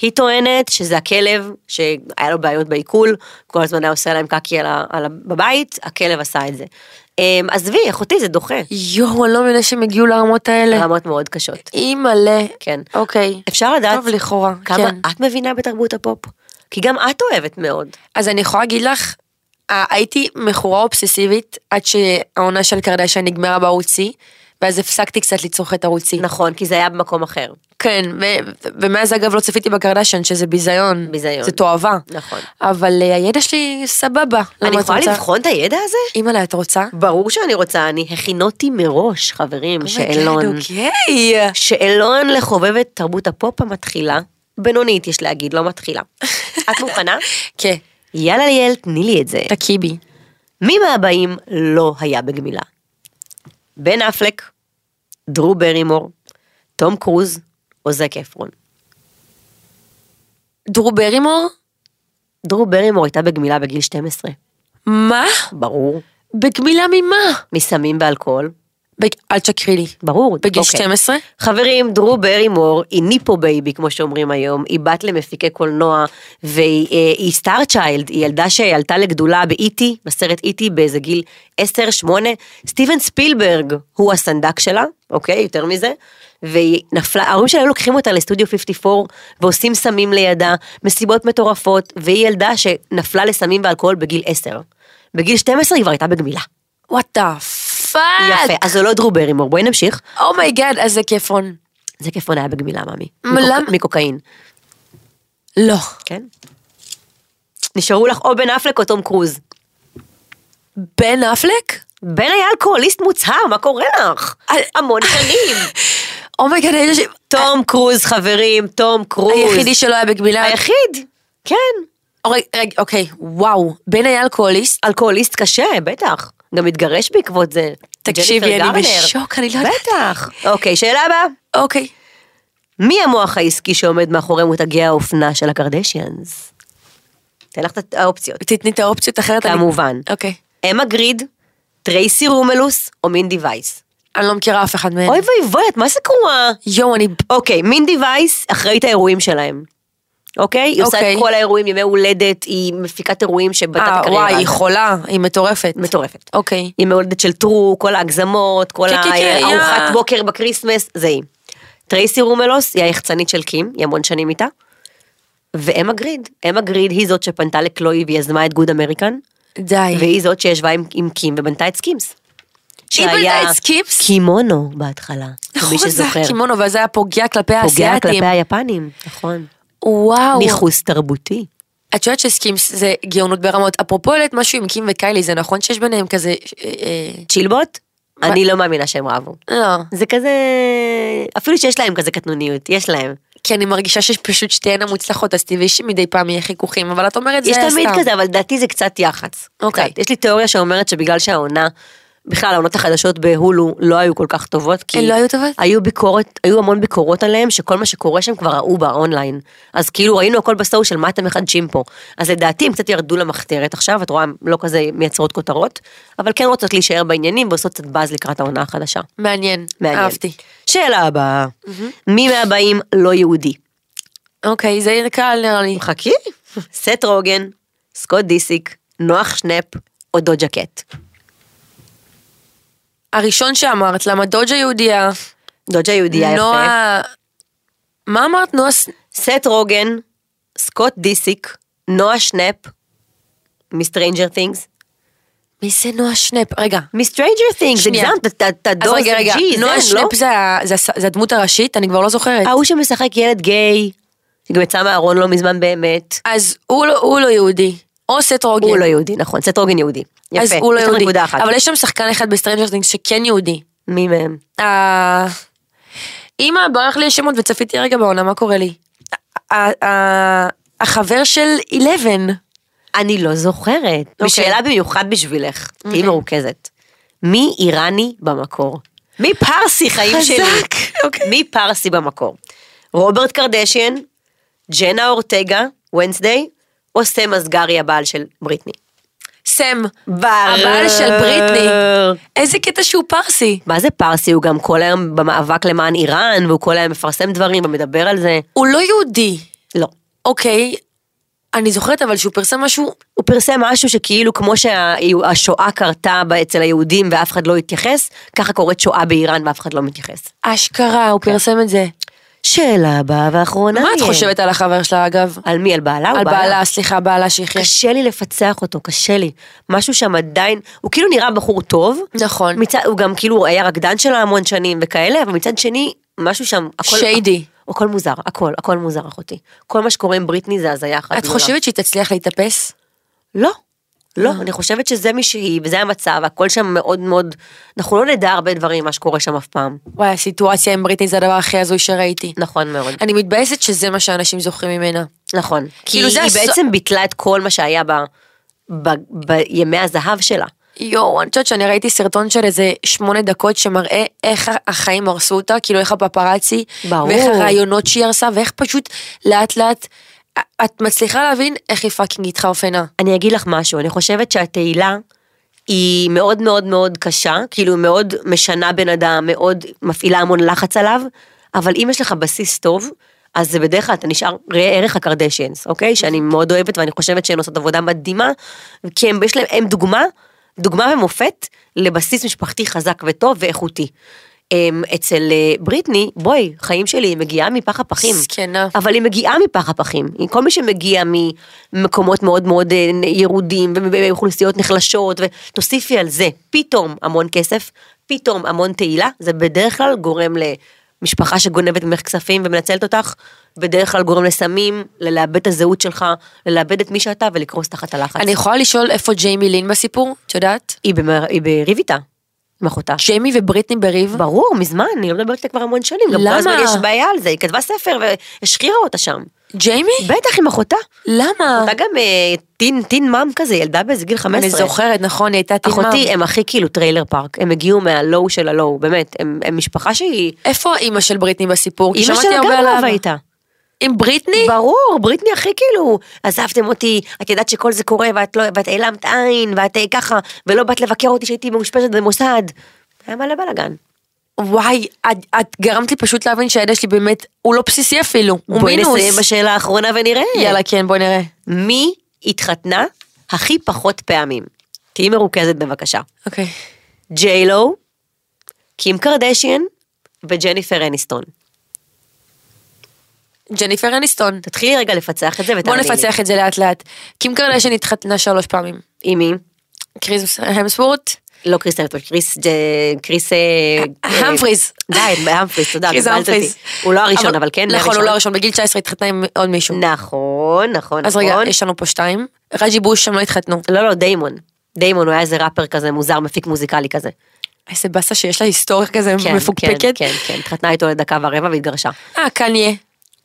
היא טוענת שזה הכלב שהיה לו בעיות בעיכול, כל הזמן היה עושה להם קקי על ה, על ה, בבית, הכלב עשה את זה. אה, עזבי, אחותי, זה דוחה. יואו, אני לא מבינה שהם הגיעו לרמות האלה. רמות מאוד קשות. אימא'לה. כן. אוקיי. אפשר לדעת טוב, לכאורה, כמה כן. את מבינה בתרבות הפופ? כי גם את אוהבת מאוד. אז אני יכולה להגיד לך, הייתי מכורה אובססיבית עד שהעונה של קרדשן נגמרה בערוצי, ואז הפסקתי קצת לצרוך את ערוצי. נכון, כי זה היה במקום אחר. כן, ו- ומאז אגב לא צפיתי בקרדשן, שזה ביזיון. ביזיון. זה תועבה. נכון. אבל אה, הידע שלי סבבה. אני יכולה רוצה? לבחון את הידע הזה? אימא'לה, את רוצה? ברור שאני רוצה, אני הכינותי מראש, חברים, Oh שאלון. אוקיי. שאלון לחובבת תרבות הפופ המתחילה. בינונית, יש להגיד, לא מתחילה. את מוכנה? כן, יאללה ליאל, תני לי את זה. תקי בי. מי מהבאים לא היה בגמילה? בן אפלק, דרו ברימור, תום קרוז או זק אפרון? דרו ברימור? דרו ברימור הייתה בגמילה בגיל 12. מה? ברור. בגמילה ממה? מסמים ואלכוהול. בג... אל תשקרי לי. ברור. בגיל אוקיי. 12? חברים, דרו ברימור היא nepo baby, כמו שאומרים היום, היא בת למפיקי קולנוע, והיא אה, היא star child, היא ילדה שעלתה לגדולה באיטי, בסרט איטי, באיזה גיל 10-8. סטיבן ספילברג הוא הסנדק שלה, אוקיי? יותר מזה. והיא נפלה, ההורים שלה היו לוקחים אותה לסטודיו 54 ועושים סמים לידה, מסיבות מטורפות, והיא ילדה שנפלה לסמים ואלכוהול בגיל 10. בגיל 12 היא כבר הייתה בגמילה. What the fuck. יפה, אז זה לא דרו ברימור, בואי נמשיך. Oh my God, אז זה קיפון. זה קיפון היה בגמילה, מאמי. למה? מקוקאין. לא. כן. נשארו לך או בן אפלק או תום קרוז. בן אפלק? בן היה אלכוהוליסט מוצהר, מה קורה לך? אה, המון שנים. Oh my God, הייתי ש... תום קרוז, חברים, תום קרוז. היחידי שלא היה בגמילה. היחיד, כן. רגע, רגע, אוקיי, וואו. בן היה אלכוהוליסט? אלכוהוליסט קשה, בטח. גם התגרש בעקבות זה. תקשיבי, אני. בשוק, אני לא יודעת. בטח. אוקיי, שאלה הבאה. אוקיי. מי המוח העסקי שעומד מאחורי מותגי האופנה של הקרדשיאנס? תן לך את האופציות. תתני את האופציות אחרת. כמובן. אוקיי. אמה גריד, טרייסי רומלוס או מינדי וייס? אני לא מכירה אף אחד מהם. אוי ואבוי, את מה זה קורה? יואו, אני... אוקיי, מינדי וייס אחראית האירועים שלהם. אוקיי? היא עושה אוקיי. את כל האירועים, ימי הולדת, היא מפיקת אירועים שבנתה את אה, הקריירה. וואי, היא חולה, היא מטורפת. מטורפת. אוקיי. ימי הולדת של טרו, כל ההגזמות, כל כן, כן, כן, הארוחת יא. בוקר בקריסמס, זה היא. טרייסי רומלוס היא היחצנית של קים, היא המון שנים איתה. ואמה גריד, אמה גריד היא זאת שפנתה לקלוי ויזמה את גוד אמריקן, די. והיא זאת שישבה עם, עם קים ובנתה את Skims. היא בנתה את Skims? קימונו בהתחלה, נכון, מי זה שזוכר. היה קימונו, וזה היה פוגע כלפי פוגע האסייתים. כלפי היפנים, נכון. וואו. ניכוס תרבותי. את יודעת ש Skims זה גאונות ברמות. אפרופו העלית משהו עם קים וקיילי, זה נכון שיש ביניהם כזה... אה, אה, צ'ילבוט? אני לא מאמינה שהם רבו. לא. זה כזה, אפילו שיש להם כזה קטנוניות, יש להם. כי אני מרגישה שיש פשוט שתיהן המוצלחות, אז טבעי שמדי פעם יהיה חיכוכים, אבל את אומרת זה יש סתם. תמיד כזה, אבל לדעתי זה קצת יח"צ. אוקיי. יש לי תיאוריה שאומרת שבגלל שהעונה, בכלל העונות החדשות בהולו לא היו כל כך טובות, כי... הן לא היו טובות? היו ביקורת, היו המון ביקורות עליהם, שכל מה שקורה שם כבר ראו באונליין. אז כאילו ראינו הכל בסושיאל, מה אתם מחדשים פה? אז לדעתי הם קצת ירדו למחתרת עכשיו, את רואה, הם לא כזה מייצרות כותרות, אבל כן רוצות להישאר בעניינים ועושות קצת באז לקראת העונה החדשה. מעניין, מעניין. אהבתי. שאלה הבאה, מי מהבאים לא יהודי? אוקיי, זה קל נראה לי. חכי. סט רוגן, סקוט דיסיק, נוח שנפ או דוג'ה קט. הראשון שאמרת, למה דוג'ה יהודייה, דוג'ה יהודייה יפה. נועה... מה אמרת? נועה... סט רוגן, סקוט דיסיק, נועה שנפ, מסטרנג'ר תינגס. מי זה נועה שנפ? רגע. מ Stranger Things. הגזמת, אתה- אז דוז רגע, רגע, ג'י, נועה זה, לא? שנפ זה ה- זה הס- זה הדמות הראשית? אני כבר לא זוכרת. ההוא שמשחק ילד גיי, שגם יצא מהארון לא מזמן באמת. אז הוא לא- הוא לא יהודי. או סט רוגן. הוא לא יהודי, נכון, סט רוגן יהודי. יפה, אז הוא לא יהודי. נקודה אחת. אבל יש שם שחקן אחד ב Stranger Things שכן יהודי. מי מהם? אה, אמא, ברח לי השמות וצפיתי רגע בעונה, מה קורה לי? ה- ה- החבר של 11. אני לא זוכרת. בשאלה במיוחד בשבילך, תהיי אוקיי. מרוכזת. מי איראני במקור? מי פרסי חיים חזק, שלי? אוקיי. מי פרסי במקור? רוברט קרדשיאן, ג'נה אורטגה, וונסדיי, או סם אסגרי הבעל של בריטני? סם. הבעל של בריטני. איזה קטע שהוא פרסי. מה זה פרסי? הוא גם כל היום במאבק למען איראן, והוא כל היום מפרסם דברים ומדבר על זה. הוא לא יהודי. לא. אוקיי, אני זוכרת אבל שהוא פרסם משהו, הוא פרסם משהו שכאילו כמו שהשואה קרתה אצל היהודים ואף אחד לא התייחס, ככה קורית שואה באיראן ואף אחד לא מתייחס. אשכרה, הוא פרסם את זה. שאלה הבאה והאחרונה. מה את. חושבת על החבר שלה אגב? על מי? על בעלה? על בעלה? בעלה, סליחה, בעלה שיחיה. קשה לי לפצח אותו, קשה לי. משהו שם עדיין, הוא כאילו נראה בחור טוב. נכון. מצד, הוא גם כאילו היה רקדן שלה המון שנים וכאלה, אבל מצד שני, משהו שם, הכל... שיידי. הכל מוזר, הכל, הכל מוזר אחותי. כל מה שקורה עם בריטני זה הזיה אחת. את. חושבת שהיא תצליח להתאפס? לא. לא, אני חושבת שזה מי שהיא, וזה המצב, הכל שם מאוד מאוד, אנחנו לא נדע הרבה דברים מה שקורה שם אף פעם. וואי, הסיטואציה עם בריטני זה הדבר הכי הזוי שראיתי. נכון מאוד. אני מתבאסת שזה מה שאנשים זוכרים ממנה. נכון. כי כאילו היא בעצם ביטלה את כל מה שהיה בימי הזהב שלה. יואו, אני חושבת שאני ראיתי סרטון של איזה שמונה דקות שמראה איך החיים הרסו אותה, כאילו איך הפפראצי, ברור. ואיך הרעיונות שהיא הרסה, ואיך פשוט לאט לאט את מצליחה להבין איך היא fucking התחרפנה. אני אגיד לך משהו, אני חושבת שהתהילה היא מאוד מאוד מאוד קשה, כאילו מאוד משנה בן אדם, מאוד מפעילה המון לחץ עליו, אבל אם יש לך בסיס טוב, אז זה בדרך כלל אתה נשאר ראה ערך הקרדשיאנס, אוקיי? שאני מאוד אוהבת ואני חושבת שהן עושות עבודה מדהימה, כי הם, יש להם, הם דוגמה, דוגמה ומופת לבסיס משפחתי חזק וטוב ואיכותי. אמ, אצל אה, בריטני, בואי, חיים שלי, היא מגיעה מפח הפחים. זקנה. אבל היא מגיעה מפח הפחים. כל מי שמגיע ממקומות מאוד מאוד אה, ירודים ומאוכלוסיות נחלשות, ותוסיפי על זה פתאום המון כסף, פתאום המון תהילה, זה בדרך כלל גורם למשפחה שגונבת ממך כספים ומנצלת אותך, בדרך כלל גורם לסמים, ללאבד את הזהות שלך, ללאבד את מי שאתה ולקרוס תחת הלחץ. אני יכולה לשאול איפה ג'יימי לין בסיפור? את יודעת? היא, במר... היא בריב איתה, עם אחותה. ג'יימי ובריטני בריב? ברור, מזמן, אני לא מדברת איתה כבר המון שנים. גם כל למה? הזמן יש בעיה על זה, היא כתבה ספר והשחירה אותה שם. ג'יימי? בטח עם אחותה. למה? אתה גם אה, טין, teen mom כזה, ילדה באיזה גיל 15. אני זוכרת, נכון, היא הייתה teen mom. אחותי, הם הכי כאילו trailer park, הם הגיעו מהלואו של הלואו, באמת, הם, הם משפחה שהיא... איפה אימא של בריטני בסיפור? אימא שלה גם. רבה איתה. עם בריטני? ברור, בריטני הכי כאילו, עזבתם אותי, את ידעת שכל זה קורה ואת לא, ואת העלמת עין, ואת אה, ככה, ולא באת לבקר אותי שהייתי מאושפזת במוסד. היה מלא בלאגן. וואי, את, את גרמת לי פשוט להבין שהילד שלי באמת, הוא לא בסיסי אפילו, הוא בואי מינוס. נסיים בשאלה האחרונה ונראה. יאללה, כן, בואי נראה. מי התחתנה הכי פחות פעמים? תהיי מרוכזת בבקשה. אוקיי. ג'יילו, קים קרדשיאן וג'ניפר אניסטון. ג'ניפר אניסטון. תתחילי רגע לפצח את זה בוא ותעני לי. נפצח את זה לאט לאט. קים קרדשן התחתנה שלוש פעמים. עם מי? קריס המסוורט, לא קריס המפריז, קריס, ג'- קריס... אה, אה, המפריז. די, המפריז, תודה, קריס. המפריז. הוא לא הראשון, אבל כן, נכון, מהראשון. הוא לא הראשון, בגיל 19 התחתנה עם עוד מישהו. נכון, נכון, אז רגע, נכון. יש לנו פה שתיים. רג'י בוש, הם לא התחתנו. לא, לא, דיימון. דיימון הוא היה איזה ראפר כזה מוזר, מפיק מוזיקלי כזה. איזה באסה שיש לה היסטוריה כזה כן, מפוקפקת. כן, כן, כן, התחתנה איתו לדקה ורבע והתגרשה. אה, קניה.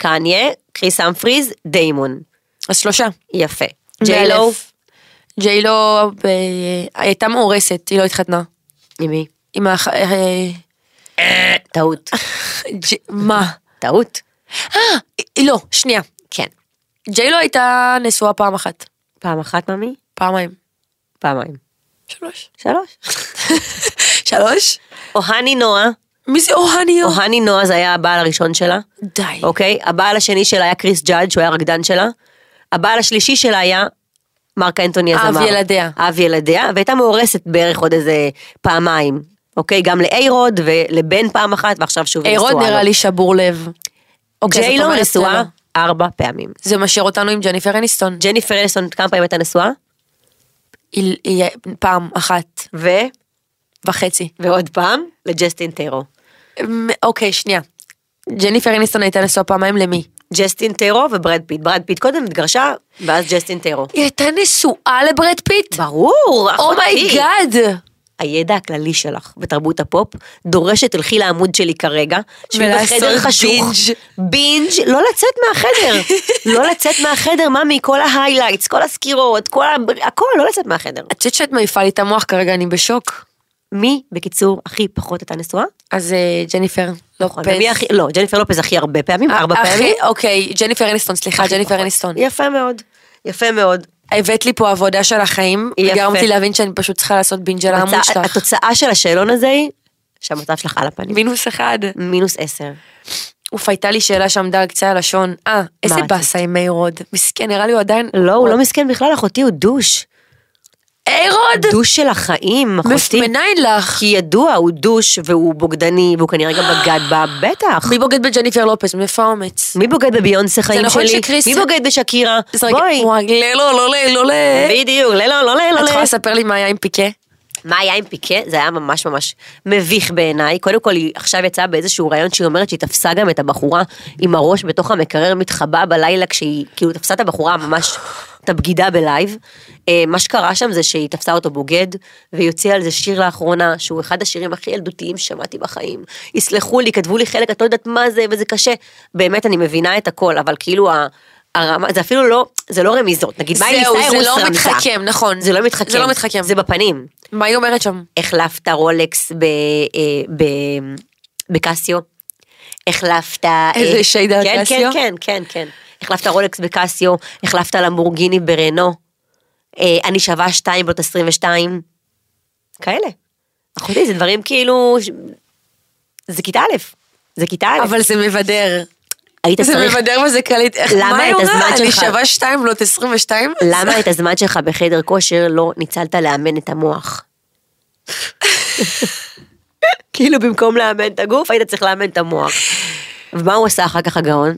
קניה, קריס המפריז, דיימון. אז שלושה. יפה. ג'יילו. ג'יילו ב- הייתה מאורסת, היא לא התחתנה. עם מי? עם ה... אה, טעות. ג'- מה? טעות. היא לא, שנייה. כן. ג'יילו הייתה נשואה פעם אחת. פעם אחת, ממי? פעמיים. פעמיים. שלוש. שלוש. שלוש? אוהני נועה, מי זה אוהניו? אוהני נועה זה היה הבעל הראשון שלה, די. אוקיי? הבעל השני שלה היה קריס ג'אדג', שהוא היה הרקדן שלה. הבעל השלישי שלה היה מרק אנטוני אב הזמר. ילדיה. אב ילדיה, והייתה מאורסת בערך עוד איזה פעמיים. אוקיי? גם לאיירוד ולבן פעם אחת, ועכשיו שוב נשואה אירוד לו. נראה לי שבור לב. אוקיי, ג'יילו נשואה. ארבע פעמים. זה משאיר אותנו עם ג'ניפר אניסטון. ג'ניפר אליסון כמה פעמים הייתה נשואה? היא- היא- פעם אחת ו... וחצי. ועוד פעם לג'סטין. אמ, אוקיי, שנייה. ג'ניפר אניסטון הייתה נשואה פעמיים למי? ג'סטין טיירו וברד פיט. ברד פיט קודם התגרשה, ואז ג'סטין טיירו. היא הייתה נשואה לברד פיט? ברור, אחותי. Oh my God. הידע הכללי שלך בתרבות הפופ דורש שתלכי לעמוד שלי כרגע, שהיא ולעשות בחדר חשוך. Binge. Binge, לא לצאת מהחדר. לא לצאת מהחדר, ממי, כל ה highlights, כל הסקירות, כל ה... הכל, לא לצאת מהחדר. את חושבת שאת מעיפה לי את המוח כרגע, אני בשוק. מי, בקיצור, הכי פחות הייתה נשואה? אז אה, ג'ניפר נכון, לופז. לא, ג'ניפר לופז הכי הרבה פעמים, ארבע הכי- פעמים. אוקיי, ג'ניפר אניסטון, סליחה, ג'ניפר. אניסטון. יפה מאוד. יפה מאוד. הבאת לי פה עבודה של החיים. וגרמת לי להבין שאני פשוט צריכה לעשות binge על העמוד שלך. התוצאה של השאלון הזה היא שהמצב שלך על הפנים. מינוס אחד. מינוס עשר. אוף, הייתה לי שאלה שעמדה על קצה הלשון. אה, איזה? באסה עם A-Rod. מסכן, נראה לי הוא עדיין... לא, הוא לא מסכן בכלל, אחותי, הוא douche. A-Rod! Douche של החיים, אחותי. מניין לך. כי ידוע, הוא douche והוא בוגדני, והוא כנראה גם בגד בה, בטח. מי בוגד בג'ניפר לופז? מאיפה האומץ? מי בוגד בביונסה חיים נכון שלי? שקריס- מי בוגד בשקירה? בואי. וואי, לא, לא, לא, לא, לא. בדיוק, לא, לא, לא, לא, את יכולה לא. לספר לי מה היה עם פיקה? מה היה עם פיקה? זה היה ממש ממש מביך בעיניי. קודם כל, היא עכשיו יצאה באיזשהו ראיון שהיא אומרת שהיא תפסה גם את הבחורה עם הראש בתוך המקרר מתחבא בלילה, כשהיא כאילו תפסה את הבחורה ממש, את הבגידה ב live. אה, מה שקרה שם זה שהיא תפסה אותו בוגד, והיא הוציאה על זה שיר לאחרונה, שהוא אחד השירים הכי ילדותיים ששמעתי בחיים. יסלחו לי, כתבו לי חלק, את לא יודעת מה זה, וזה קשה. באמת, אני מבינה את הכל, אבל כאילו. הרמה, זה אפילו לא, זה לא רמיזות, נגיד מיילי זהו, סיירוס זה לא. מתחכם, נכון. זה לא מתחכם. זה לא מתחכם. זה בפנים. מה היא אומרת שם? החלפת רולקס אה, בקסיו. החלפת... אה, איזה שייד על כן, קסיו? כן, כן, כן, כן. החלפת רולקס בקסיו, החלפת למבורגיני ברנו. אה, אני שווה שתיים בנות 22. כאלה. אחותי, זה דברים כאילו... זה כיתה א', זה כיתה א'. אבל זה מבדר. היית זה צריך... מבדר וזה קליט. איך- למה מה היא אומרת? אני? שווה שתיים בנות 22? למה את הזמן שלך בחדר כושר לא ניצלת לאמן את המוח? כאילו במקום לאמן את הגוף, היית צריך לאמן את המוח. ומה הוא עשה אחר כך הגאון?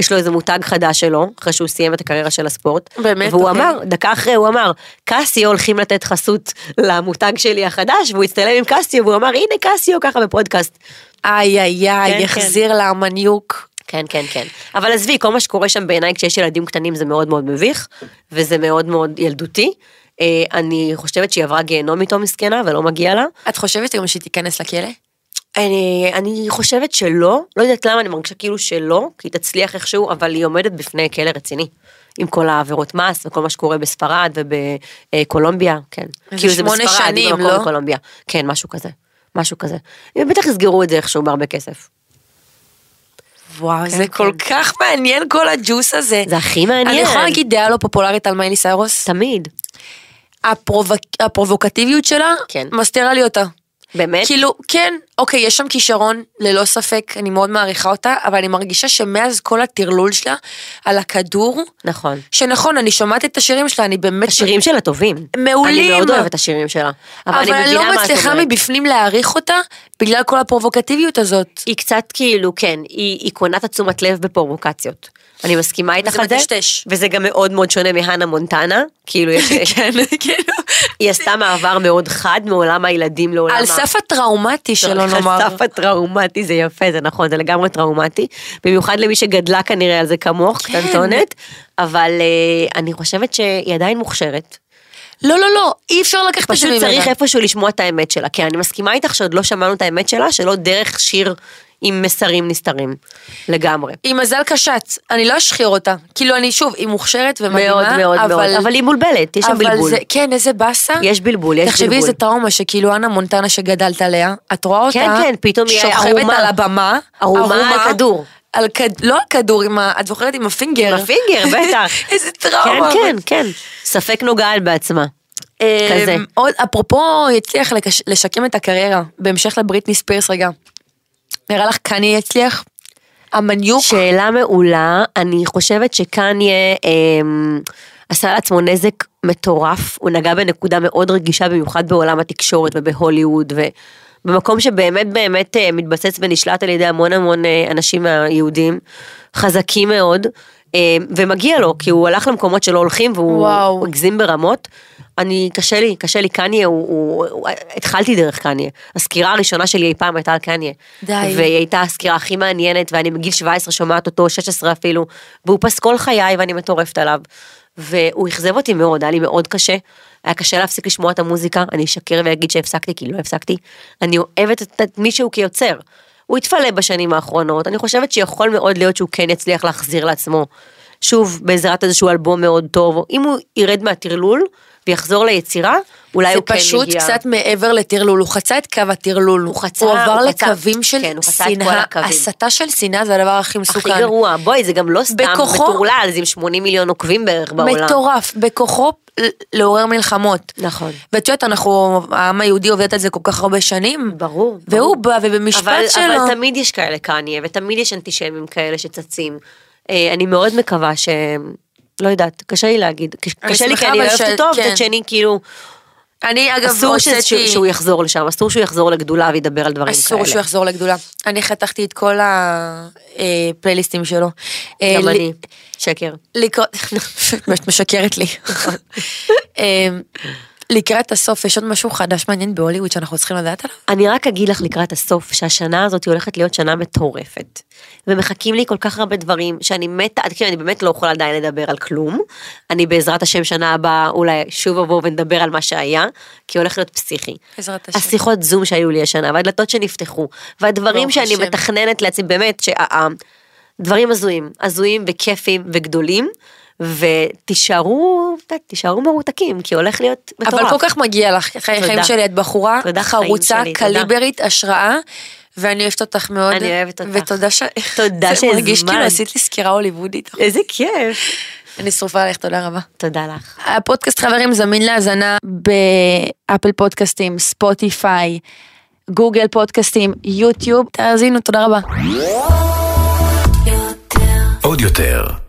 יש לו איזה מותג חדש שלו, אחרי שהוא סיים את הקריירה של הספורט. באמת? והוא אוקיי. אמר, דקה אחרי הוא אמר, קסיו הולכים לתת חסות למותג שלי החדש, והוא הצטלם עם קסיו, והוא אמר, הנה קסיו, ככה בפודקאסט. איי איי איי, כן, יחזיר לה המניוק. כן, כן, כן. אבל עזבי, כל מה שקורה שם בעיניי כשיש ילדים קטנים זה מאוד מאוד מביך, וזה מאוד מאוד ילדותי. אה, אני חושבת שהיא עברה גיהנום איתו מסכנה ולא מגיע לה. את חושבת גם שהיא תיכנס לכלא? אני, אני חושבת שלא, לא יודעת למה, אני מרגישה כאילו שלא, כי היא תצליח איכשהו, אבל היא עומדת בפני כלא רציני. עם כל העבירות מס וכל מה שקורה בספרד ובקולומביה, כן. כאילו זה בספרד, שנים, לא? בקולומביה. כן, משהו כזה. משהו כזה. הם בטח יסגרו את זה איכשהו בהרבה כסף. וואו, זה כן. כל כך מעניין כל הג'וס הזה. זה הכי מעניין. אני יכולה להגיד דעה לא פופולרית על מיילי סיירוס? תמיד. הפרובוק- הפרובוקטיביות שלה, כן. מסתירה לי אותה. באמת? כאילו, כן, אוקיי, יש שם כישרון, ללא ספק, אני מאוד מעריכה אותה, אבל אני מרגישה שמאז כל הטרלול שלה על הכדור, נכון. שנכון, אני שומעת את השירים שלה, אני באמת... השירים שלה טובים. מעולים. אני מאוד אוהבת את השירים שלה. אבל, אבל אני אני לא מצליחה. מבפנים להעריך אותה, בגלל כל הפרובוקטיביות הזאת. היא קצת כאילו, כן, היא, היא קונה את התשומת לב בפרובוקציות. אני מסכימה איתך על זה. וזה גם מאוד מאוד שונה מהנה מונטנה. כאילו יש... כן, כאילו, היא עשתה מעבר מאוד חד מעולם הילדים לעולם על סף הטראומטי שלא נאמר. על סף הטראומטי זה יפה, זה נכון, זה לגמרי טראומטי. במיוחד למי שגדלה כנראה על זה כמוך, כן. קטנטונת. אבל אה, אני חושבת שהיא עדיין מוכשרת. לא, לא, לא, אי אפשר לקחת את זה פשוט ממנה. צריך איפשהו לשמוע את האמת שלה. כי אני מסכימה איתך שעוד לא שמענו את האמת שלה, שלא דרך שיר עם מסרים נסתרים. לגמרי. היא מזל קשת, אני לא אשחיר אותה. כאילו, אני שוב, היא מוכשרת ומדהימה, מאוד מאוד אבל... מאוד. אבל היא מבולבלת, יש שם בלבול. זה, כן, איזה באסה. יש בלבול, יש תחשבי בלבול. איזה טראומה שכאילו אנה מונטנה שגדלת עליה, את רואה אותה, כן, כן, פתאום היא שוכבת ערומה. על הבמה, ערומה על כדור. על כד... לא על כדור, עם ה... את זוכרת עם הפינגר? עם הפינגר, בטח. איזה כן, טראומה. כן, כן. ספק נוגעת בעצמה. כזה. אמ, עוד, אפרופו, הצליח. לשקם את הקריירה, בהמשך לבריטני ספירס רגע. נראה לך קני הצליח? המניוק? שאלה מעולה, אני חושבת שקניה אמ, עשה לעצמו נזק מטורף, הוא נגע בנקודה מאוד רגישה במיוחד בעולם התקשורת ובהוליווד ובמקום שבאמת באמת אה, מתבסס ונשלט על ידי המון המון אה, אנשים מהיהודים, חזקים מאוד. אה, ומגיע לו, כי הוא הלך למקומות שלא הולכים והוא הגזים ברמות. אני, קשה לי, קשה לי, קניה, הוא, הוא, הוא, התחלתי דרך קניה. הסקירה הראשונה שלי אי פעם הייתה על קניה. די. והיא הייתה הסקירה הכי מעניינת, ואני מגיל 17 שומעת אותו, 16 אפילו, והוא פסקול חיי ואני מטורפת עליו. והוא אכזב אותי מאוד, היה לי מאוד קשה. היה קשה להפסיק לשמוע את המוזיקה, אני אשקר ואגיד שהפסקתי, כי לא הפסקתי. אני אוהבת את, מישהו כיוצר. הוא התפלא בשנים האחרונות, אני חושבת שיכול מאוד להיות שהוא כן יצליח להחזיר לעצמו. שוב, בעזרת איזשהו אלבום מאוד טוב, אם הוא ירד מהטרלול ויחזור ליצירה, אולי זה הוא כן פשוט יגיע. קצת מעבר לטרלול, הוא חצה את קו הטרלול, הוא חצה, הוא עבר הוא חצה- לקווים של כן, חצה את כל שנאה. הסתה של שנאה זה הדבר הכי מסוכן. הכי גרוע, בואי, זה גם לא סתם בכוחו- מטורלל, זה עם 80 מיליון עוקבים בערך בעולם. מטורף, בכוחו לעורר מלחמות. נכון. ואת יודעת, אנחנו, העם היהודי עובד על זה כל כך הרבה שנים. ברור. והוא ברור. בא ובמשפט אבל, שלו. אבל תמיד יש כאלה קניה, ותמיד יש אנטישמים כאלה שצצים. אה, אני מאוד מקווה ש... לא יודעת, קשה לי להגיד. קשה לי כי אני לא אוהבת אותו, כן. מצד שני כאילו, אני אגב אסור הוצאתי... שהוא- שהוא יחזור לשם, אסור שהוא יחזור לגדולה וידבר על דברים כאלה. אסור שהוא יחזור לגדולה. אני חתכתי את כל הפלייליסטים שלו. אה, גם אני, שקר. לקראת, את משקרת לי. לקראת הסוף יש עוד משהו חדש מעניין בהוליווד שאנחנו צריכים לדעת עליו? אני רק אגיד לך לקראת הסוף שהשנה הזאת הולכת להיות שנה מטורפת. ומחכים לי כל כך הרבה דברים שאני מתה, כאילו אני באמת לא יכולה עדיין לדבר על כלום. אני בעזרת השם שנה הבאה אולי שוב אבוא ונדבר על מה שהיה, כי הולך להיות פסיכי. בעזרת השם. השיחות זום שהיו לי השנה והדלתות שנפתחו, והדברים שאני השם. מתכננת לעצמי, באמת, דברים הזויים, הזויים וכיפים וגדולים. ותישארו, תישארו מרותקים, כי הולך להיות מטורף. אבל כל כך מגיע לך, חיי. חיים שלי, את בחורה חרוצה, שלי, תודה. קליברית, השראה, ואני אוהבת אותך מאוד. אני אוהבת אותך. ותודה ש... תודה זה מרגיש שהזמנת. כאילו עשית לי סקירה הוליוודית. איזה כיף. אני שרופה עליך, תודה רבה. תודה לך. הפודקאסט חברים זמין להאזנה באפל פודקאסטים, ספוטיפיי, גוגל פודקאסטים, יוטיוב, תאזינו, תודה רבה. עוד יותר,